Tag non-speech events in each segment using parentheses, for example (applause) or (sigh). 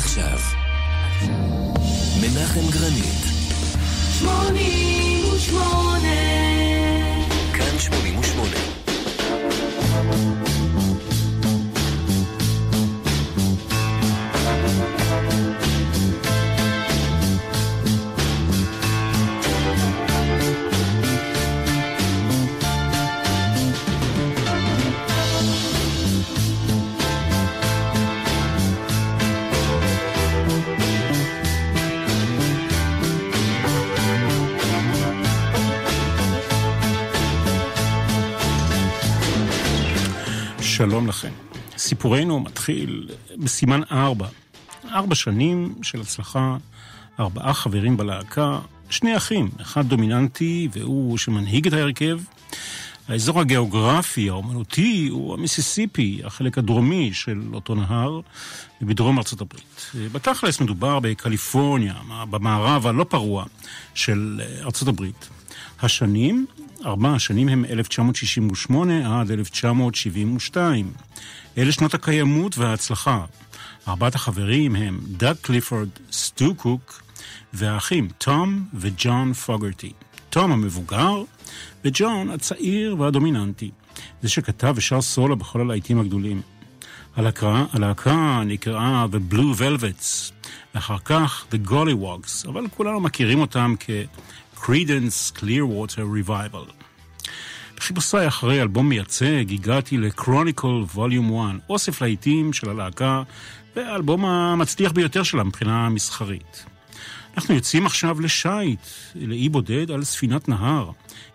עכשיו. מנחם גרנית. 88 שלום לכם. סיפורנו מתחיל בסימן ארבע. ארבע שנים של הצלחה, ארבעה חברים בלהקה, שני אחים, אחד דומיננטי והוא שמנהיג את ההרכב. האזור הגיאוגרפי, האומנותי, הוא המיסיסיפי, החלק הדרומי של אותו נהר, בדרום ארצות הברית. בתכלס מדובר בקליפורניה, במערב הלא פרוע של ארצות הברית. השנים, ארבע השנים הם 1968 עד 1972. אלה שנות הקיימות וההצלחה. ארבעת החברים הם דאג קליפורד, סטו קוק, והאחים תום וג'ון פוגרטי. תום המבוגר, וג'ון הצעיר והדומיננטי. זה שכתב ושר סולו בכל הלהיטים הגדולים. הלהקה, נקראה The Blue Velvets, ואחר כך The Gollywogs, אבל כולנו מכירים אותם כ-Credence Clearwater Revival. בחיפושיי אחרי אלבום מייצג הגעתי ל-Chronicle Volume 1, אוסף להיטים של הלהקה, והאלבום המצליח ביותר שלה מבחינה מסחרית. אנחנו יוצאים עכשיו לשייט, לאי בודד על ספינת נהר,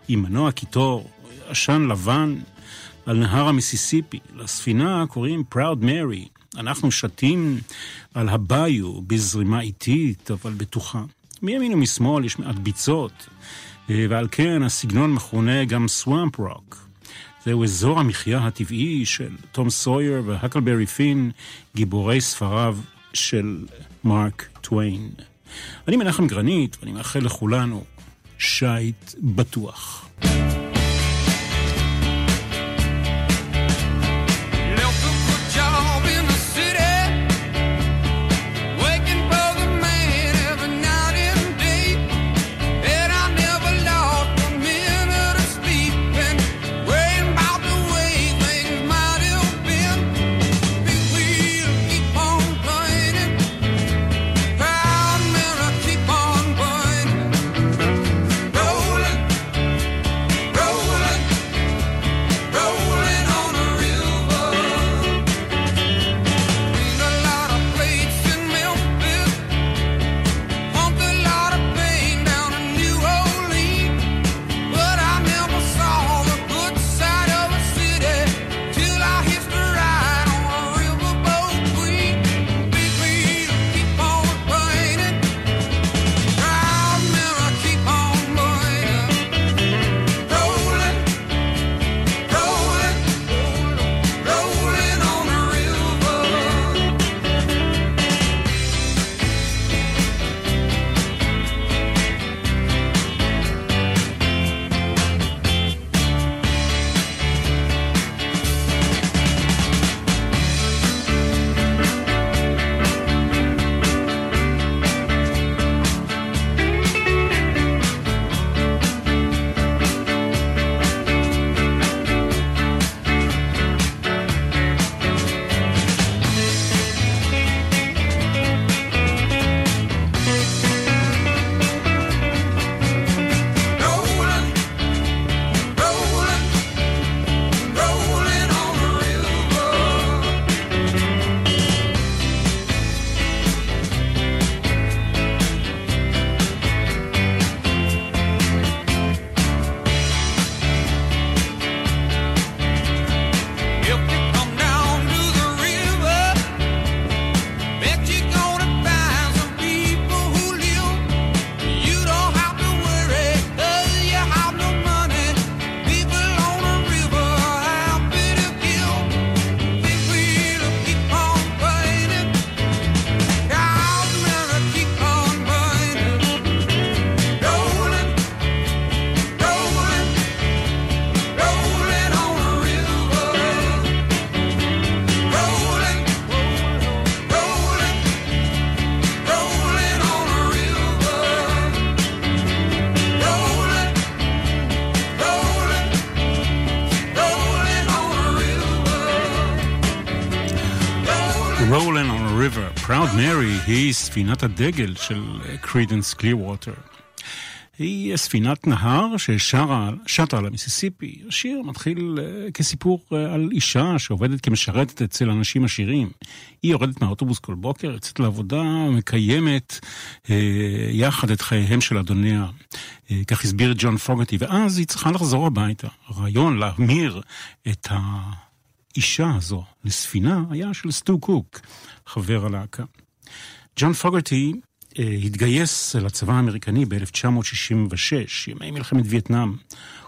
עם מנוע קיטור, עשן לבן, על נהר המיסיסיפי. לספינה קוראים Proud Mary. אנחנו שתים על הביו בזרימה איטית, אבל בטוחה. מימין ומשמאל יש מעט ביצות, ועל כן הסגנון מכונה גם סוואמפ רוק. זהו אזור המחיה הטבעי של תום סויר והקלברי פין, גיבורי ספריו של מרק טוויין. אני מנחם גרנית, ואני מאחל לכולנו שייט בטוח. היא ספינת הדגל של Creedence Clearwater. היא ספינת נהר ששטה על המיסיסיפי. השיר מתחיל אה, כסיפור על אישה שעובדת כמשרתת אצל אנשים עשירים. היא יורדת מהאוטובוס כל בוקר, יוצאת לעבודה, מקיימת אה, יחד את חייהם של אדוניה. אה, כך הסביר ג'ון פוגרטי, ואז היא צריכה לחזור הביתה. הרעיון להמיר את האישה הזו לספינה היה של סטו קוק, חבר הלהקה. ג'ון פוגרטי אה, התגייס לצבא האמריקני ב-1966, ימי מלחמת וייטנאם.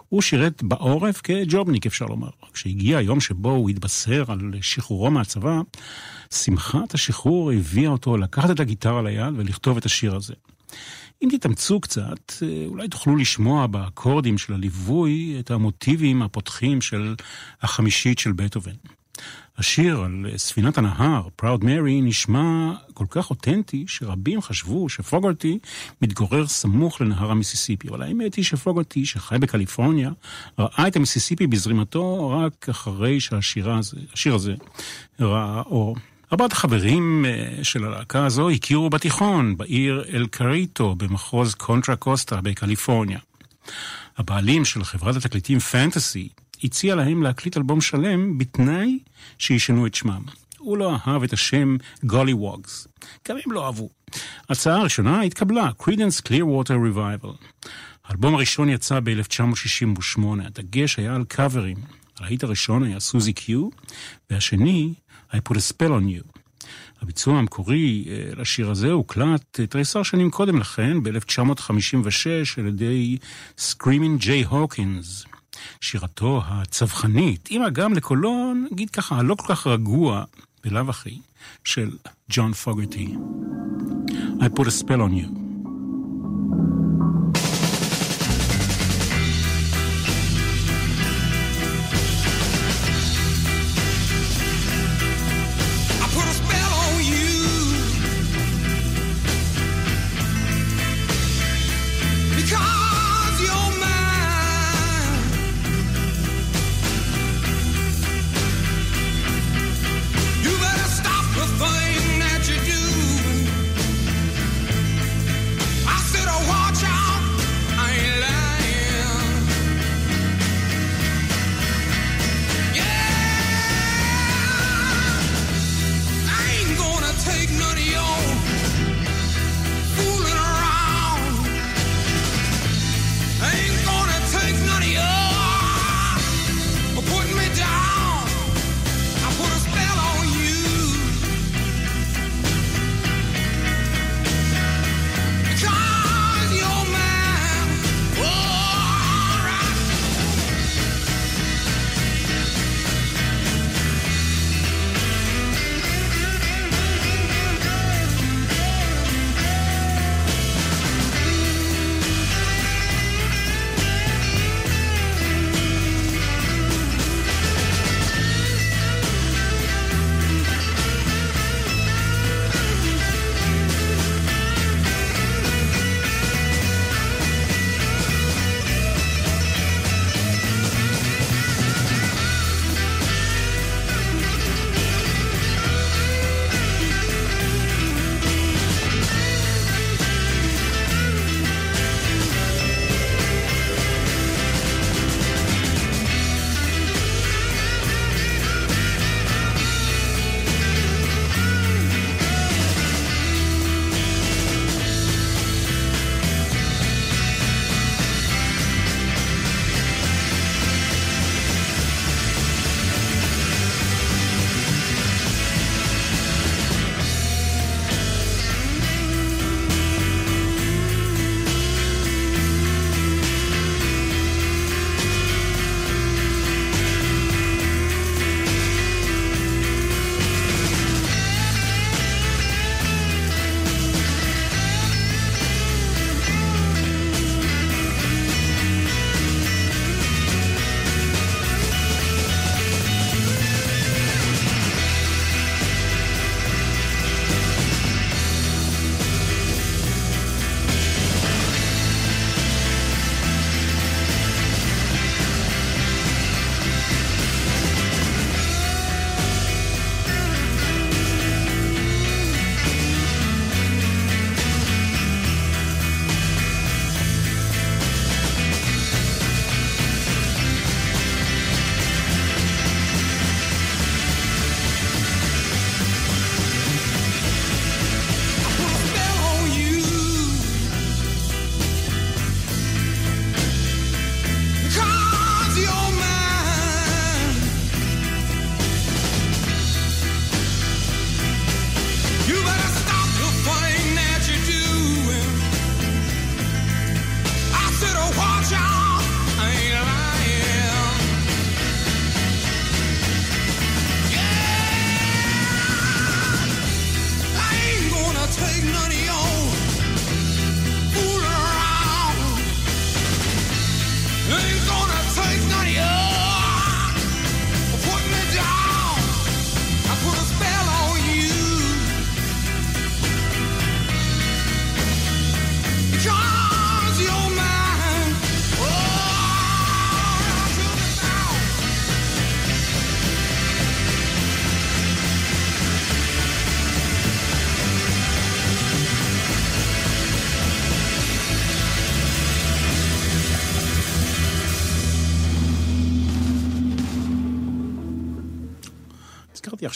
הוא שירת בעורף כג'ובניק, אפשר לומר. כשהגיע היום שבו הוא התבשר על שחרורו מהצבא, שמחת השחרור הביאה אותו לקחת את הגיטרה ליד ולכתוב את השיר הזה. אם תתאמצו קצת, אה, אולי תוכלו לשמוע באקורדים של הליווי את המוטיבים הפותחים של החמישית של בטהובן. השיר על ספינת הנהר, Proud Mary, נשמע כל כך אותנטי, שרבים חשבו שפוגרטי מתגורר סמוך לנהר המיסיסיפי. אבל האמת היא שפוגרטי, שחי בקליפורניה, ראה את המיסיסיפי בזרימתו רק אחרי שהשיר הזה, הזה ראה אור. ארבעת החברים אה, של הלהקה הזו הכירו בתיכון, בעיר אל קריטו, במחוז קונטרה קוסטה בקליפורניה. הבעלים של חברת התקליטים פנטסי הציע להם להקליט אלבום שלם בתנאי שישנו את שמם. הוא לא אהב את השם גולי ווגס. גם הם לא אהבו. ההצעה הראשונה התקבלה, Credence Clearwater Revival. האלבום הראשון יצא ב-1968, הדגש היה על קאברים. הלהיט הראשון היה סוזי קיו, והשני, I put a spell on you. הביצוע המקורי אה, לשיר הזה הוקלט תריסר שנים קודם לכן, ב-1956, על ידי Screaming Jay Hawkins. שירתו הצווחנית, עם אגם לקולו, נגיד ככה, הלא כל כך רגוע, בלאו הכי, של ג'ון פוגרטי. I put a spell on you.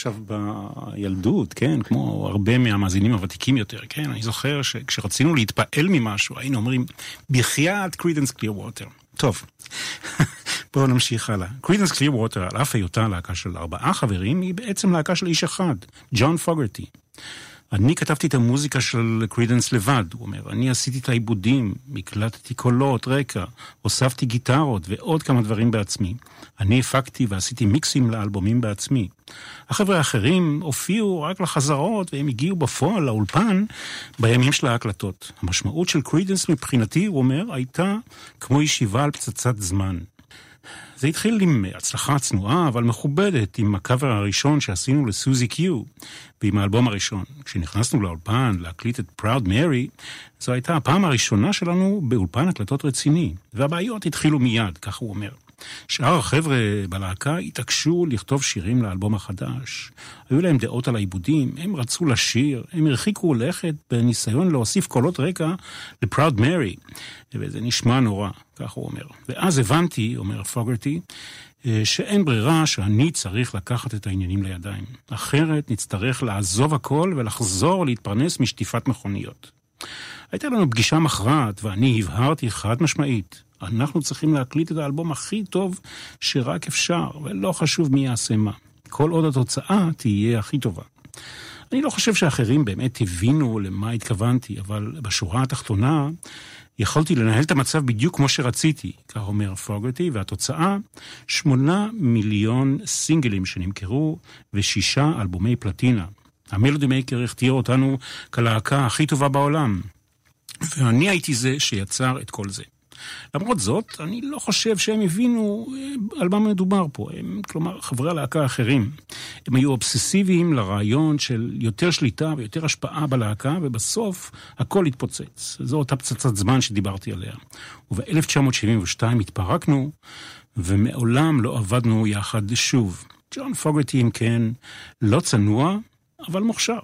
עכשיו בילדות, כן, כמו הרבה מהמאזינים הוותיקים יותר, כן, אני זוכר שכשרצינו להתפעל ממשהו, היינו אומרים, בחייאת Creedence Clearwater. טוב, (laughs) בואו נמשיך הלאה. Creedence Clearwater, על אף היותה להקה של ארבעה חברים, היא בעצם להקה של איש אחד, ג'ון פוגרטי. אני כתבתי את המוזיקה של Creedence לבד, הוא אומר. אני עשיתי את העיבודים, הקלטתי קולות, רקע, הוספתי גיטרות ועוד כמה דברים בעצמי. אני הפקתי ועשיתי מיקסים לאלבומים בעצמי. החבר'ה האחרים הופיעו רק לחזרות והם הגיעו בפועל לאולפן בימים של ההקלטות. המשמעות של קרידנס מבחינתי, הוא אומר, הייתה כמו ישיבה על פצצת זמן. זה התחיל עם הצלחה צנועה אבל מכובדת, עם הקאבר הראשון שעשינו לסוזי קיו, ועם האלבום הראשון. כשנכנסנו לאולפן להקליט את פראוד מרי, זו הייתה הפעם הראשונה שלנו באולפן הקלטות רציני, והבעיות התחילו מיד, כך הוא אומר. שאר החבר'ה בלהקה התעקשו לכתוב שירים לאלבום החדש. היו להם דעות על העיבודים, הם רצו לשיר, הם הרחיקו לכת בניסיון להוסיף קולות רקע לפראוד מרי, וזה נשמע נורא, כך הוא אומר. ואז הבנתי, אומר פוגרטי, שאין ברירה שאני צריך לקחת את העניינים לידיים. אחרת נצטרך לעזוב הכל ולחזור להתפרנס משטיפת מכוניות. הייתה לנו פגישה מכרעת ואני הבהרתי חד משמעית, אנחנו צריכים להקליט את האלבום הכי טוב שרק אפשר, ולא חשוב מי יעשה מה. כל עוד התוצאה תהיה הכי טובה. אני לא חושב שאחרים באמת הבינו למה התכוונתי, אבל בשורה התחתונה, יכולתי לנהל את המצב בדיוק כמו שרציתי, כך אומר פוגרטי, והתוצאה, שמונה מיליון סינגלים שנמכרו ושישה אלבומי פלטינה. המלודי מייקר הכתיר אותנו כלהקה הכי טובה בעולם, ואני הייתי זה שיצר את כל זה. למרות זאת, אני לא חושב שהם הבינו אה, על מה מדובר פה. הם, כלומר, חברי הלהקה האחרים. הם היו אובססיביים לרעיון של יותר שליטה ויותר השפעה בלהקה, ובסוף הכל התפוצץ. זו אותה פצצת זמן שדיברתי עליה. וב-1972 התפרקנו, ומעולם לא עבדנו יחד שוב. ג'ון פוגרטי, אם כן, לא צנוע, אבל מוכשר.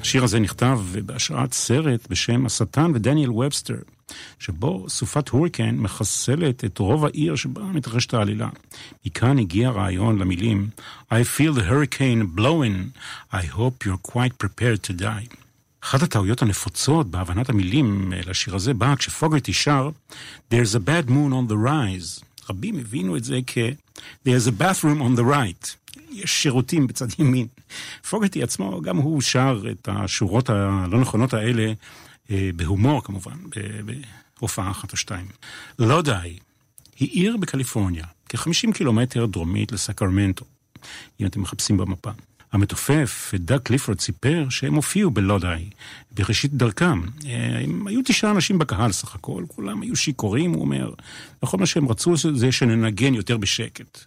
השיר הזה נכתב בהשראת סרט בשם השטן ודניאל ובסטר, שבו סופת הוריקן מחסלת את רוב העיר שבה מתרחשת העלילה. מכאן הגיע רעיון למילים I feel the hurricane blowing, I hope you're quite prepared to die. אחת הטעויות הנפוצות בהבנת המילים לשיר הזה באה כשפוגרטי שר There's a bad moon on the rise. רבים הבינו את זה כ- There's a bathroom on the right. יש שירותים בצד ימין. פוגטי עצמו, גם הוא שר את השורות הלא נכונות האלה אה, בהומור כמובן, בהופעה אחת או שתיים. לא די, היא עיר בקליפורניה, כ-50 קילומטר דרומית לסקרמנטו, אם אתם מחפשים במפה. המתופף, דאג קליפורד, סיפר שהם הופיעו בלודאי בראשית דרכם. אה, הם היו תשעה אנשים בקהל סך הכל, כולם היו שיכורים, הוא אומר, וכל מה שהם רצו זה שננגן יותר בשקט.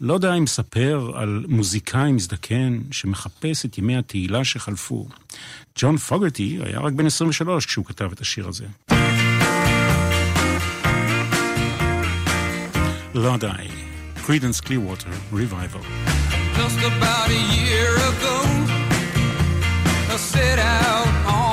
Lodi מספר על מוזיקאי מזדקן שמחפש את ימי התהילה שחלפו. ג'ון פוגרטי היה רק בן 23 כשהוא כתב את השיר הזה. Lodi, Creedence Clearwater Revival. Just about a year ago, I set out on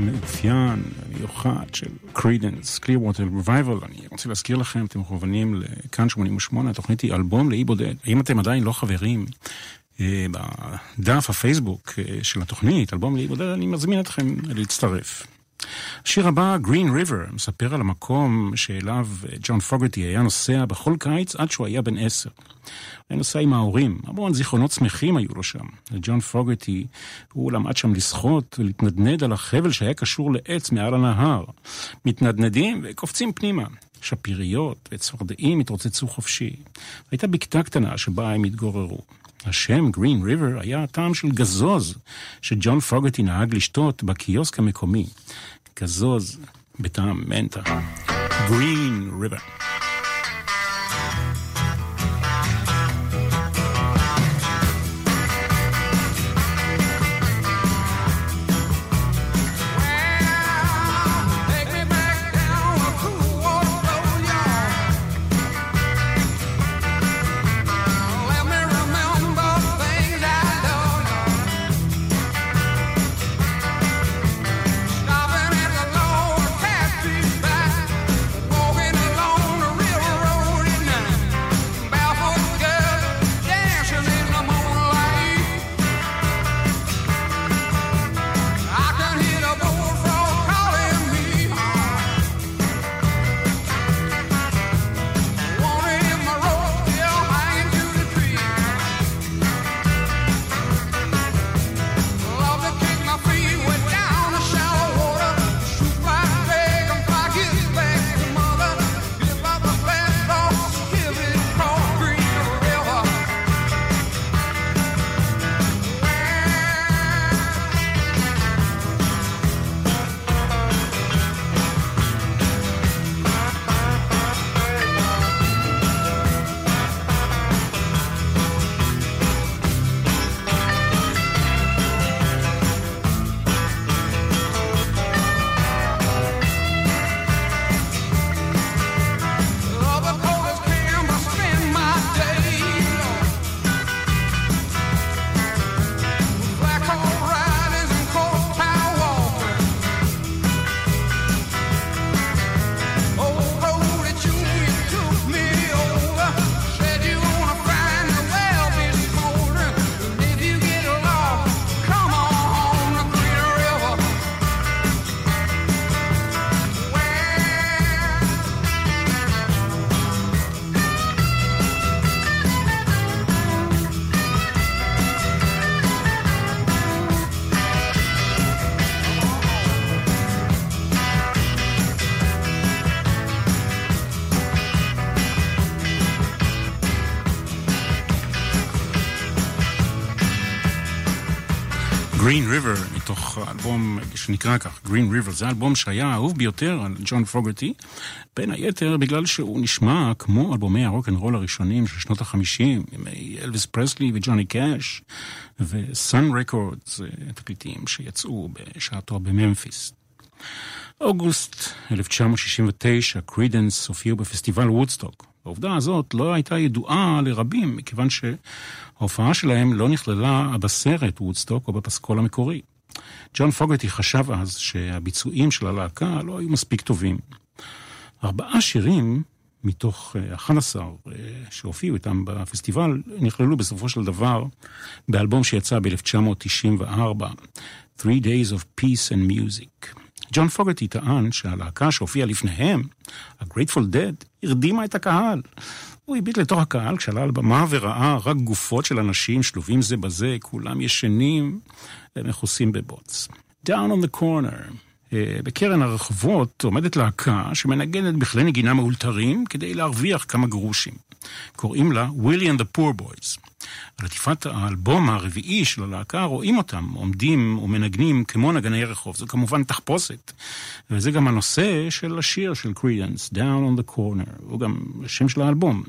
כך מאופיין, מיוחד של Creedence Clearwater Revival, אני רוצה להזכיר לכם, אתם מכוונים לכאן 88, התוכנית היא אלבום לאי בודד. אם אתם עדיין לא חברים אה, בדף הפייסבוק אה, של התוכנית, אלבום לאי בודד, אני מזמין אתכם להצטרף. השיר הבא, Green River, מספר על המקום שאליו אה, ג'ון פוגרטי היה נוסע בכל קיץ עד שהוא היה בן עשר. היה נוסע עם ההורים, המון זיכרונות שמחים היו לו שם. ג'ון פוגרטי, הוא למד שם לשחות ולהתנדנד על החבל שהיה קשור לעץ מעל הנהר. מתנדנדים וקופצים פנימה. שפיריות וצפרדעים התרוצצו חופשי. הייתה בקתה קטנה שבה הם התגוררו. השם גרין ריבר היה טעם של גזוז שג'ון פוגרטי נהג לשתות בקיוסק המקומי. גזוז בטעם מנטה. Green River, מתוך האלבום שנקרא כך, Green River, זה האלבום שהיה האהוב ביותר על ג'ון פוגרטי, בין היתר בגלל שהוא נשמע כמו אלבומי הרוק אנד רול הראשונים של שנות החמישים, עם אלוויס פרסלי וג'וני קאש, ו Sun Records, תקליטים שיצאו בשעתו בממפיס. אוגוסט 1969, קרידנס הופיעו בפסטיבל וודסטוק. העובדה הזאת לא הייתה ידועה לרבים, מכיוון שההופעה שלהם לא נכללה בסרט וודסטוק או בפסקול המקורי. ג'ון פוגרטי חשב אז שהביצועים של הלהקה לא היו מספיק טובים. ארבעה שירים מתוך 11 אה, אה, שהופיעו איתם בפסטיבל נכללו בסופו של דבר באלבום שיצא ב-1994, Three Days of Peace and Music. ג'ון פוגרטי טען שהלהקה שהופיעה לפניהם, ה-Grateful Dead, הרדימה את הקהל. הוא הביט לתוך הקהל כשעלה על במה וראה רק גופות של אנשים שלובים זה בזה, כולם ישנים ומכוסים בבוץ. Down on the corner. אה, בקרן הרחובות עומדת להקה שמנגנת בכלי נגינה מאולתרים כדי להרוויח כמה גרושים. קוראים לה ווילי and the Poor Boys. על עטיפת האלבום הרביעי של הלהקה רואים אותם עומדים ומנגנים כמו נגני רחוב. זו כמובן תחפושת. וזה גם הנושא של השיר של קרידנס, Down on the Corner, הוא גם השם של האלבום.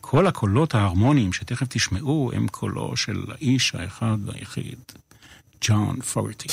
כל הקולות ההרמוניים שתכף תשמעו הם קולו של האיש האחד והיחיד, ג'ון פורטי.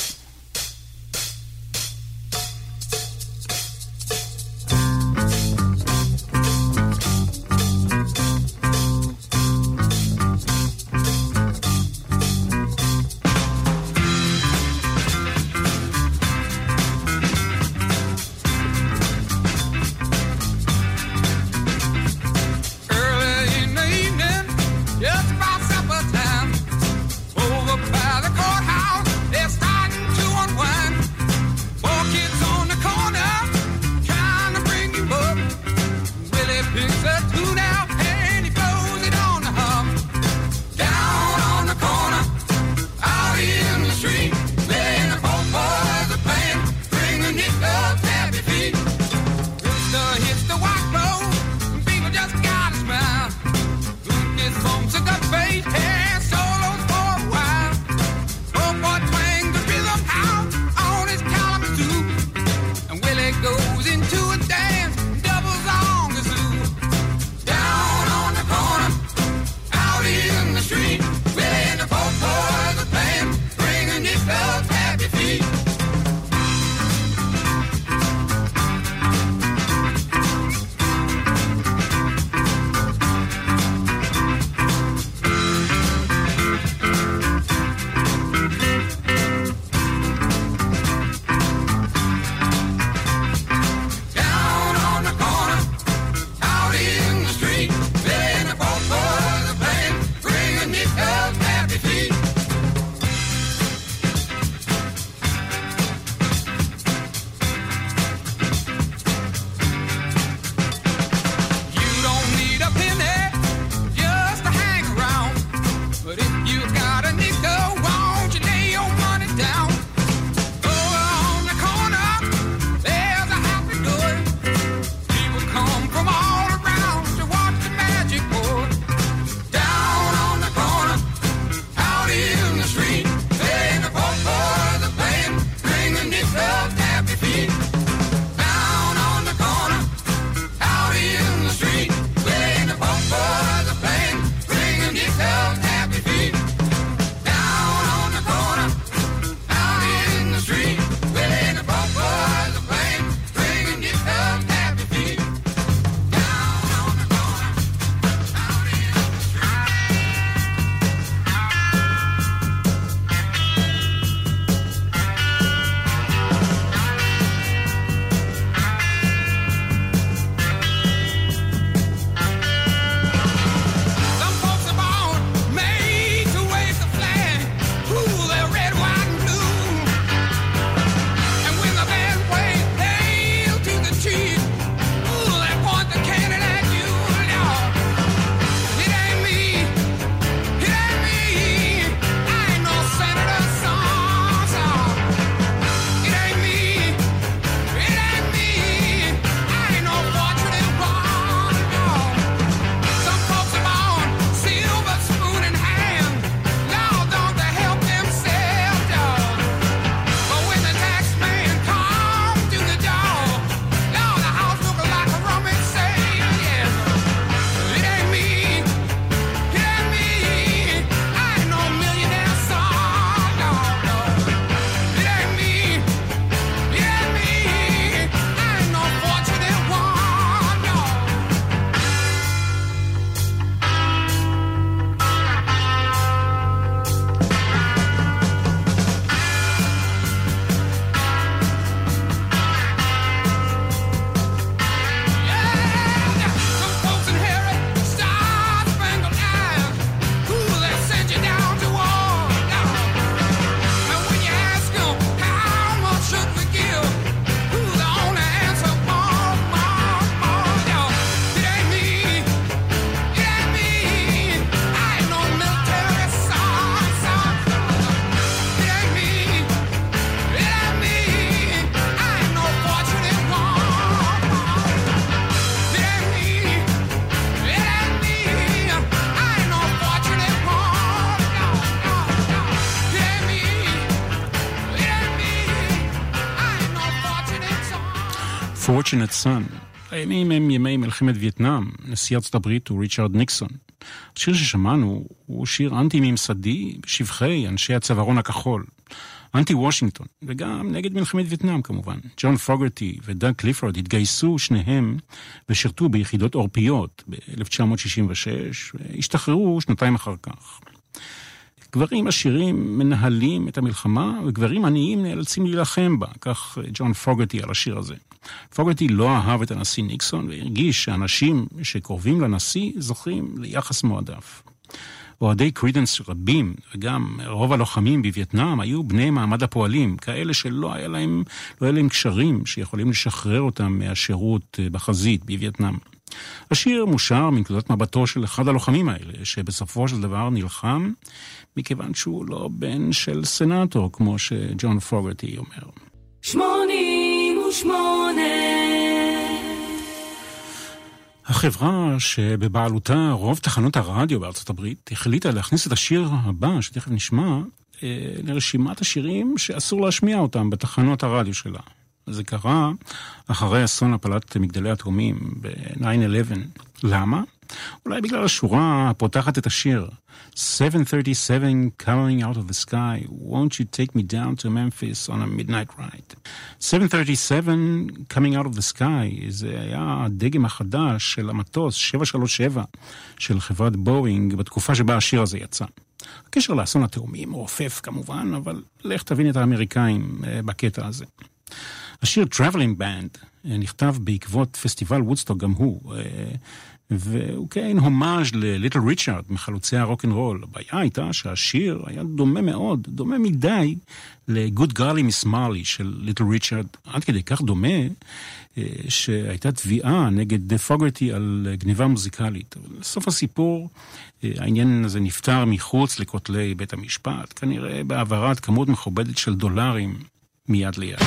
Unfortunate Son. הימים הם ימי מלחמת וייטנאם, נשיא ארצות הברית הוא ריצ'רד ניקסון. השיר ששמענו הוא שיר אנטי-ממסדי בשבחי אנשי הצווארון הכחול. אנטי וושינגטון, וגם נגד מלחמת וייטנאם כמובן. ג'ון פוגרטי ודאג קליפורד התגייסו שניהם ושירתו ביחידות עורפיות ב-1966, והשתחררו שנתיים אחר כך. גברים עשירים מנהלים את המלחמה, וגברים עניים נאלצים להילחם בה, כך ג'ון פוגרטי על השיר הזה. פוגרטי לא אהב את הנשיא ניקסון, והרגיש שאנשים שקרובים לנשיא זוכים ליחס מועדף. אוהדי קרידנס רבים, וגם רוב הלוחמים בווייטנאם, היו בני מעמד הפועלים, כאלה שלא היה להם, לא היה להם קשרים שיכולים לשחרר אותם מהשירות בחזית בווייטנאם. השיר מושר מנקודת מבטו של אחד הלוחמים האלה, שבסופו של דבר נלחם, מכיוון שהוא לא בן של סנאטור, כמו שג'ון פוגרטי אומר. שמונים ושמונה החברה שבבעלותה רוב תחנות הרדיו בארצות הברית החליטה להכניס את השיר הבא, שתכף נשמע, אה, לרשימת השירים שאסור להשמיע אותם בתחנות הרדיו שלה. זה קרה אחרי אסון הפלת מגדלי התאומים ב-9-11. למה? אולי בגלל השורה הפותחת את השיר 737 coming out of the sky, won't you take me down to Memphis on a midnight ride. 737 coming out of the sky, זה היה הדגם החדש של המטוס 737 של חברת בואינג בתקופה שבה השיר הזה יצא. הקשר לאסון התאומים רופף כמובן, אבל לך תבין את האמריקאים בקטע הזה. השיר Traveling Band נכתב בעקבות פסטיבל וודסטוק גם הוא, והוא כן הומאז' לליטל ריצ'ארד מחלוצי הרוקנרול. הבעיה הייתה שהשיר היה דומה מאוד, דומה מדי לגוד גרלי מיס מרלי של ליטל ריצ'ארד, עד כדי כך דומה שהייתה תביעה נגד פוגרטי על גניבה מוזיקלית. לסוף הסיפור העניין הזה נפתר מחוץ לכותלי בית המשפט, כנראה בהעברת כמות מכובדת של דולרים מיד ליד.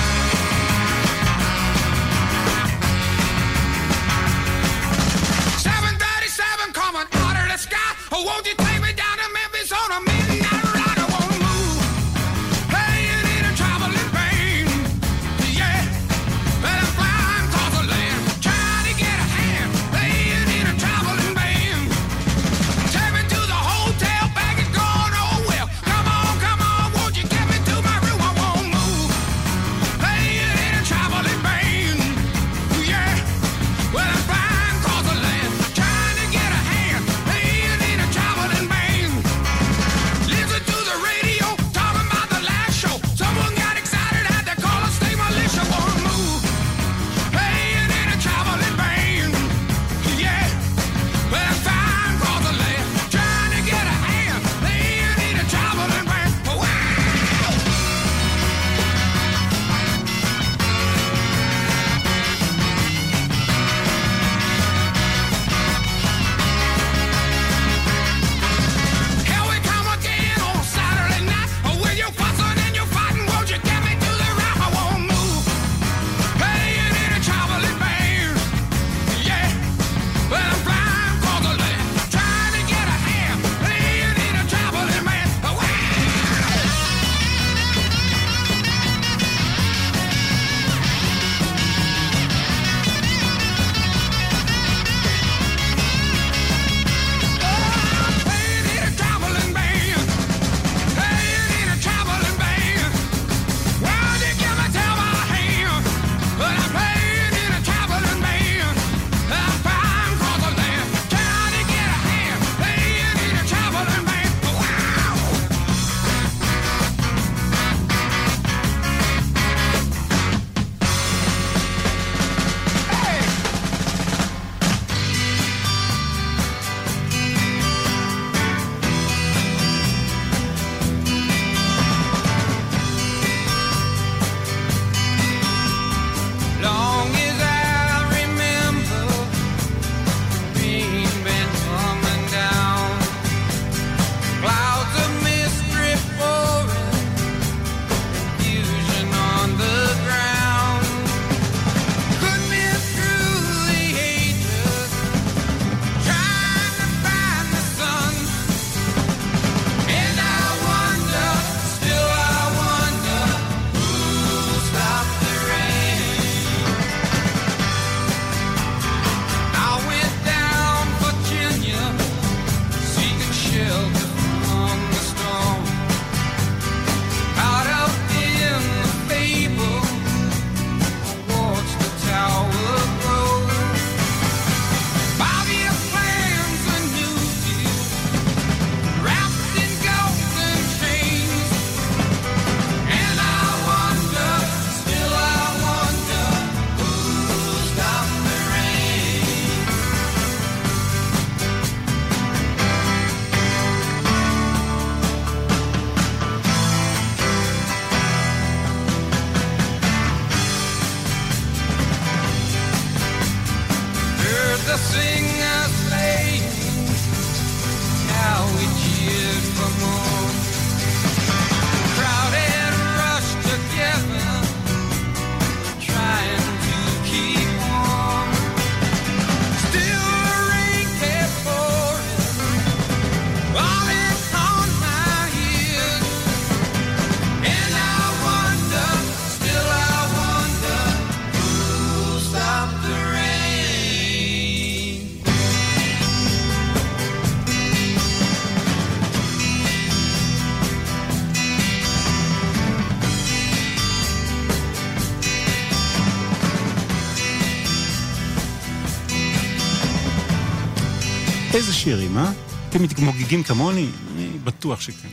שירים, אה? אתם מתמוגגים כמוני? אני בטוח שכן.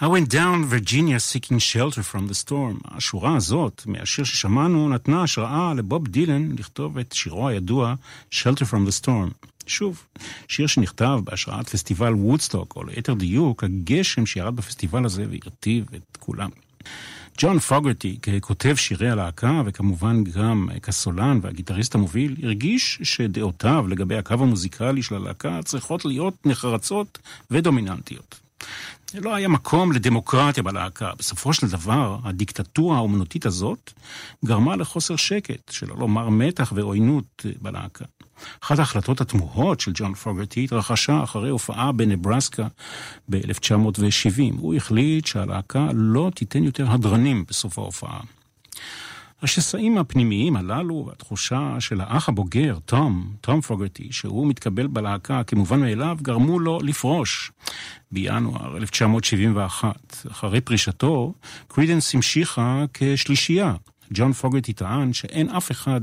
I went down Virginia seeking shelter from the storm. השורה הזאת, מהשיר ששמענו, נתנה השראה לבוב דילן לכתוב את שירו הידוע Shelter from the Storm. שוב, שיר שנכתב בהשראת פסטיבל וודסטוק, או ליתר דיוק, הגשם שירד בפסטיבל הזה והרטיב את כולם. ג'ון פוגרטי, ככותב שירי הלהקה, וכמובן גם כסולן והגיטריסט המוביל, הרגיש שדעותיו לגבי הקו המוזיקלי של הלהקה צריכות להיות נחרצות ודומיננטיות. לא היה מקום לדמוקרטיה בלהקה. בסופו של דבר, הדיקטטורה האומנותית הזאת גרמה לחוסר שקט, שלא לומר מתח ועוינות בלהקה. אחת ההחלטות התמוהות של ג'ון פוגרטי התרחשה אחרי הופעה בנברסקה ב-1970. הוא החליט שהלהקה לא תיתן יותר הדרנים בסוף ההופעה. השסעים הפנימיים הללו והתחושה של האח הבוגר, תום, תום פוגרטי, שהוא מתקבל בלהקה כמובן מאליו, גרמו לו לפרוש בינואר 1971. אחרי פרישתו, קרידנס המשיכה כשלישייה. ג'ון פוגרטי טען שאין אף אחד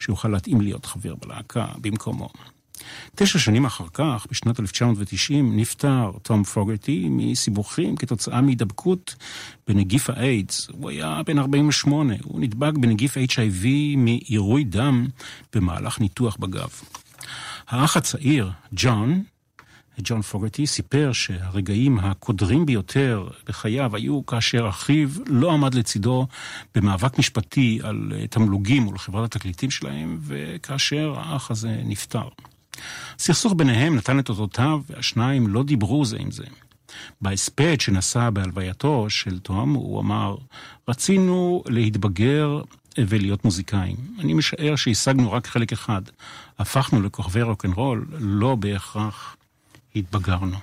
שיוכל להתאים להיות חבר בלהקה במקומו. תשע שנים אחר כך, בשנת 1990, נפטר תום פוגרטי מסיבוכים כתוצאה מהידבקות בנגיף האיידס. הוא היה בן 48, הוא נדבק בנגיף HIV מעירוי דם במהלך ניתוח בגב. האח הצעיר, ג'ון, ג'ון פוגרטי סיפר שהרגעים הקודרים ביותר בחייו היו כאשר אחיו לא עמד לצידו במאבק משפטי על תמלוגים מול חברת התקליטים שלהם, וכאשר האח הזה נפטר. הסכסוך ביניהם נתן את אותותיו, והשניים לא דיברו זה עם זה. בהספד שנשא בהלווייתו של תום, הוא אמר, רצינו להתבגר ולהיות מוזיקאים. אני משער שהשגנו רק חלק אחד. הפכנו לכוכבי רוקנרול, לא בהכרח התבגרנו.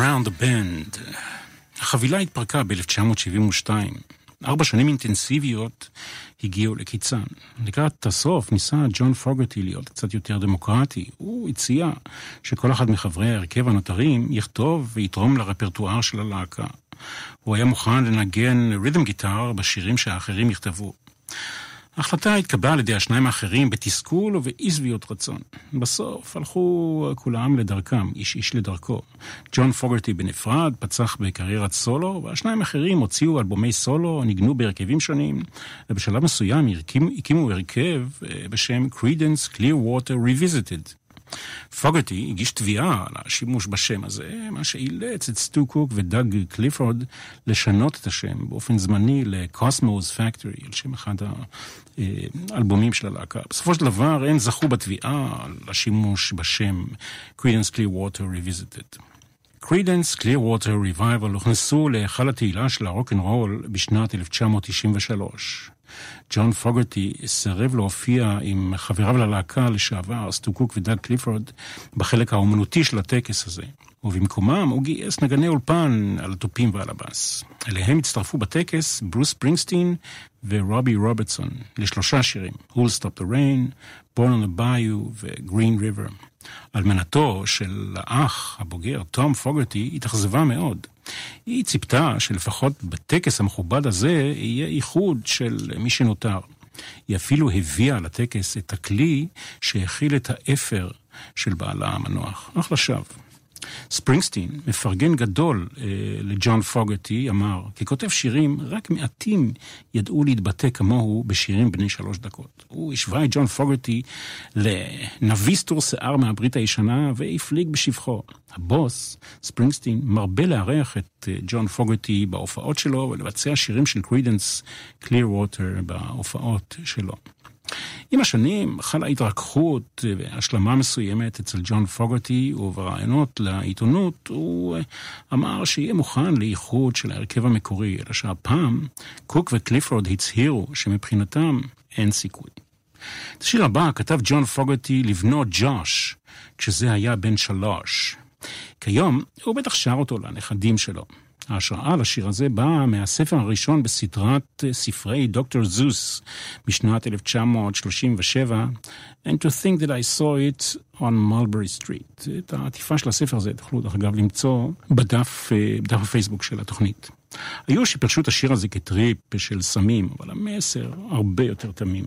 Around the Band. החבילה התפרקה ב-1972. ארבע שנים אינטנסיביות הגיעו לקיצן. לקראת הסוף ניסה ג'ון פוגרטי להיות קצת יותר דמוקרטי. הוא הציע שכל אחד מחברי ההרכב הנותרים יכתוב ויתרום לרפרטואר של הלהקה. הוא היה מוכן לנגן רית'ם גיטר בשירים שהאחרים יכתבו. ההחלטה התקבלה על ידי השניים האחרים בתסכול ובאי שביעות רצון. בסוף הלכו כולם לדרכם, איש איש לדרכו. ג'ון פוגרטי בנפרד פצח בקריירת סולו, והשניים האחרים הוציאו אלבומי סולו, ניגנו בהרכבים שונים, ובשלב מסוים הקימו, הרכב אה, בשם Credence Clearwater Revisited. פוגרטי הגיש תביעה על השימוש בשם הזה, מה שאילץ את סטו קוק ודאג קליפורד לשנות את השם באופן זמני לקוסמוס פקטורי, על שם אחד האלבומים של הלהקה. בסופו של דבר הם זכו בתביעה על השימוש בשם Creedence Clearwater Revisited. Creedence Clearwater Revival הוכנסו להיכל התהילה של הרוקנרול בשנת 1993. ג'ון פוגרטי סירב להופיע עם חבריו ללהקה לשעבר, סטו קוק ודאג קליפורד, בחלק האומנותי של הטקס הזה. ובמקומם הוא גייס נגני אולפן על התופים ועל הבאס. אליהם הצטרפו בטקס ברוס ספרינגסטין ורובי רוברטסון לשלושה שירים, Who'll Stop the Rain, Born on the Bayou ו-Green River. אלמנתו של האח הבוגר, תום פוגרטי, התאכזבה מאוד. היא ציפתה שלפחות בטקס המכובד הזה יהיה איחוד של מי שנותר. היא אפילו הביאה לטקס את הכלי שהכיל את האפר של בעלה המנוח. אך לשווא. ספרינגסטין, מפרגן גדול אה, לג'ון פוגרטי, אמר, ככותב שירים, רק מעטים ידעו להתבטא כמוהו בשירים בני שלוש דקות. הוא השווה את ג'ון פוגרטי לנביא עטור שיער מהברית הישנה והפליג בשבחו. הבוס, ספרינגסטין, מרבה לארח את אה, ג'ון פוגרטי בהופעות שלו ולבצע שירים של קרידנס קליר ווטר בהופעות שלו. עם השנים חלה התרככות והשלמה מסוימת אצל ג'ון פוגרטי, ובראיונות לעיתונות הוא אמר שיהיה מוכן לאיחוד של ההרכב המקורי, אלא שהפעם קוק וקליפורד הצהירו שמבחינתם אין סיכוי. את השיר הבא כתב ג'ון פוגרטי לבנו ג'וש, כשזה היה בן שלוש. כיום הוא בטח שר אותו לנכדים שלו. ההשראה לשיר הזה באה מהספר הראשון בסדרת ספרי דוקטור זוס משנת 1937, And to think that I saw it on Mulberry Street. את העטיפה של הספר הזה תוכלו דרך אגב למצוא בדף, בדף הפייסבוק של התוכנית. היו שפרשו את השיר הזה כטריפ של סמים, אבל המסר הרבה יותר תמים.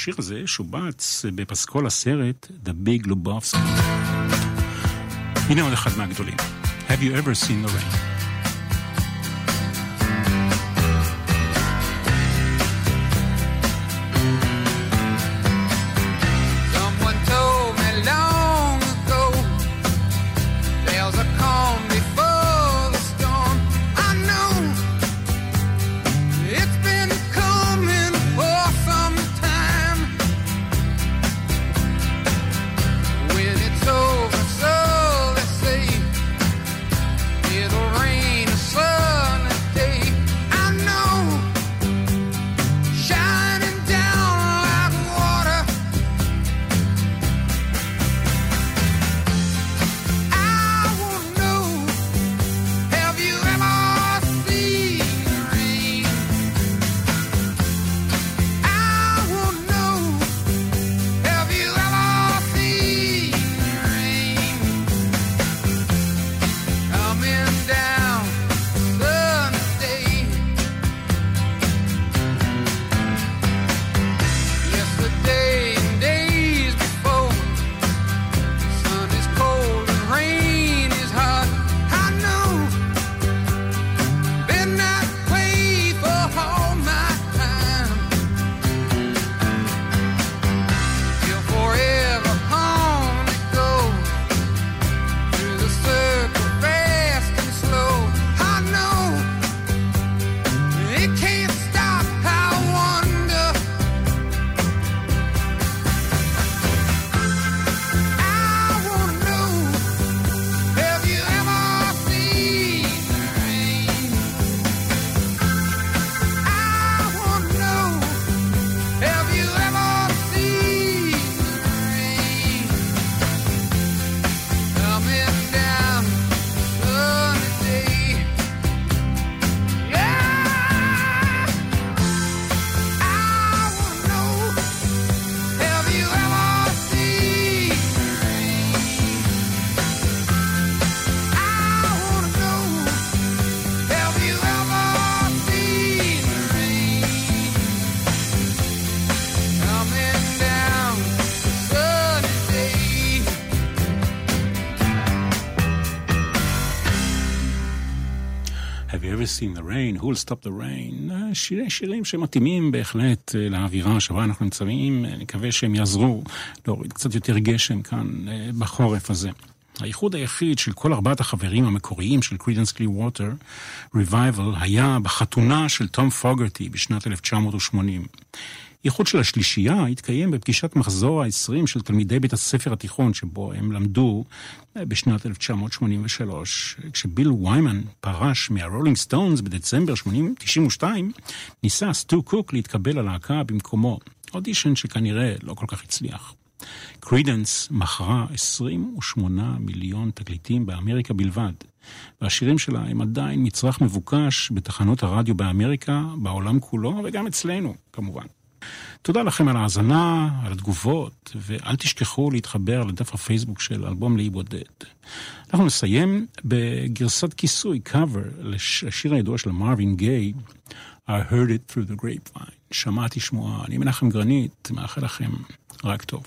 השיר הזה שובץ בפסקול הסרט The Big Lubovsky. הנה עוד אחד מהגדולים. Have you ever seen the rain? Rain? Who'll Stop the Rain? אה, שירי שירים שמתאימים בהחלט אה, לאווירה שבה אנחנו נמצאים. אה, נקווה שהם יעזרו להוריד קצת יותר גשם כאן בחורף הזה. האיחוד היחיד של כל ארבעת החברים המקוריים של קרידנס קלירווטר, Revival, היה בחתונה של תום פוגרטי בשנת 1980. איחוד של השלישייה התקיים בפגישת מחזור ה-20 של תלמידי בית הספר התיכון שבו הם למדו אה, בשנת 1983. כשביל ויימן פרש מהרולינג סטונס בדצמבר 1992, ניסה סטו קוק להתקבל ללהקה במקומו. אודישן שכנראה לא כל כך הצליח. קרידנס מכרה 28 מיליון תקליטים באמריקה בלבד, והשירים שלה הם עדיין מצרך מבוקש בתחנות הרדיו באמריקה, בעולם כולו וגם אצלנו, כמובן. תודה לכם על ההאזנה, על התגובות, ואל תשכחו להתחבר לדף הפייסבוק של אלבום לאי בודד. אנחנו נסיים בגרסת כיסוי, cover, לשיר הידוע של מרווין גיי, I heard it through the grapevine. שמעתי שמועה. אני מנחם גרנית, מאחל לכם רק טוב.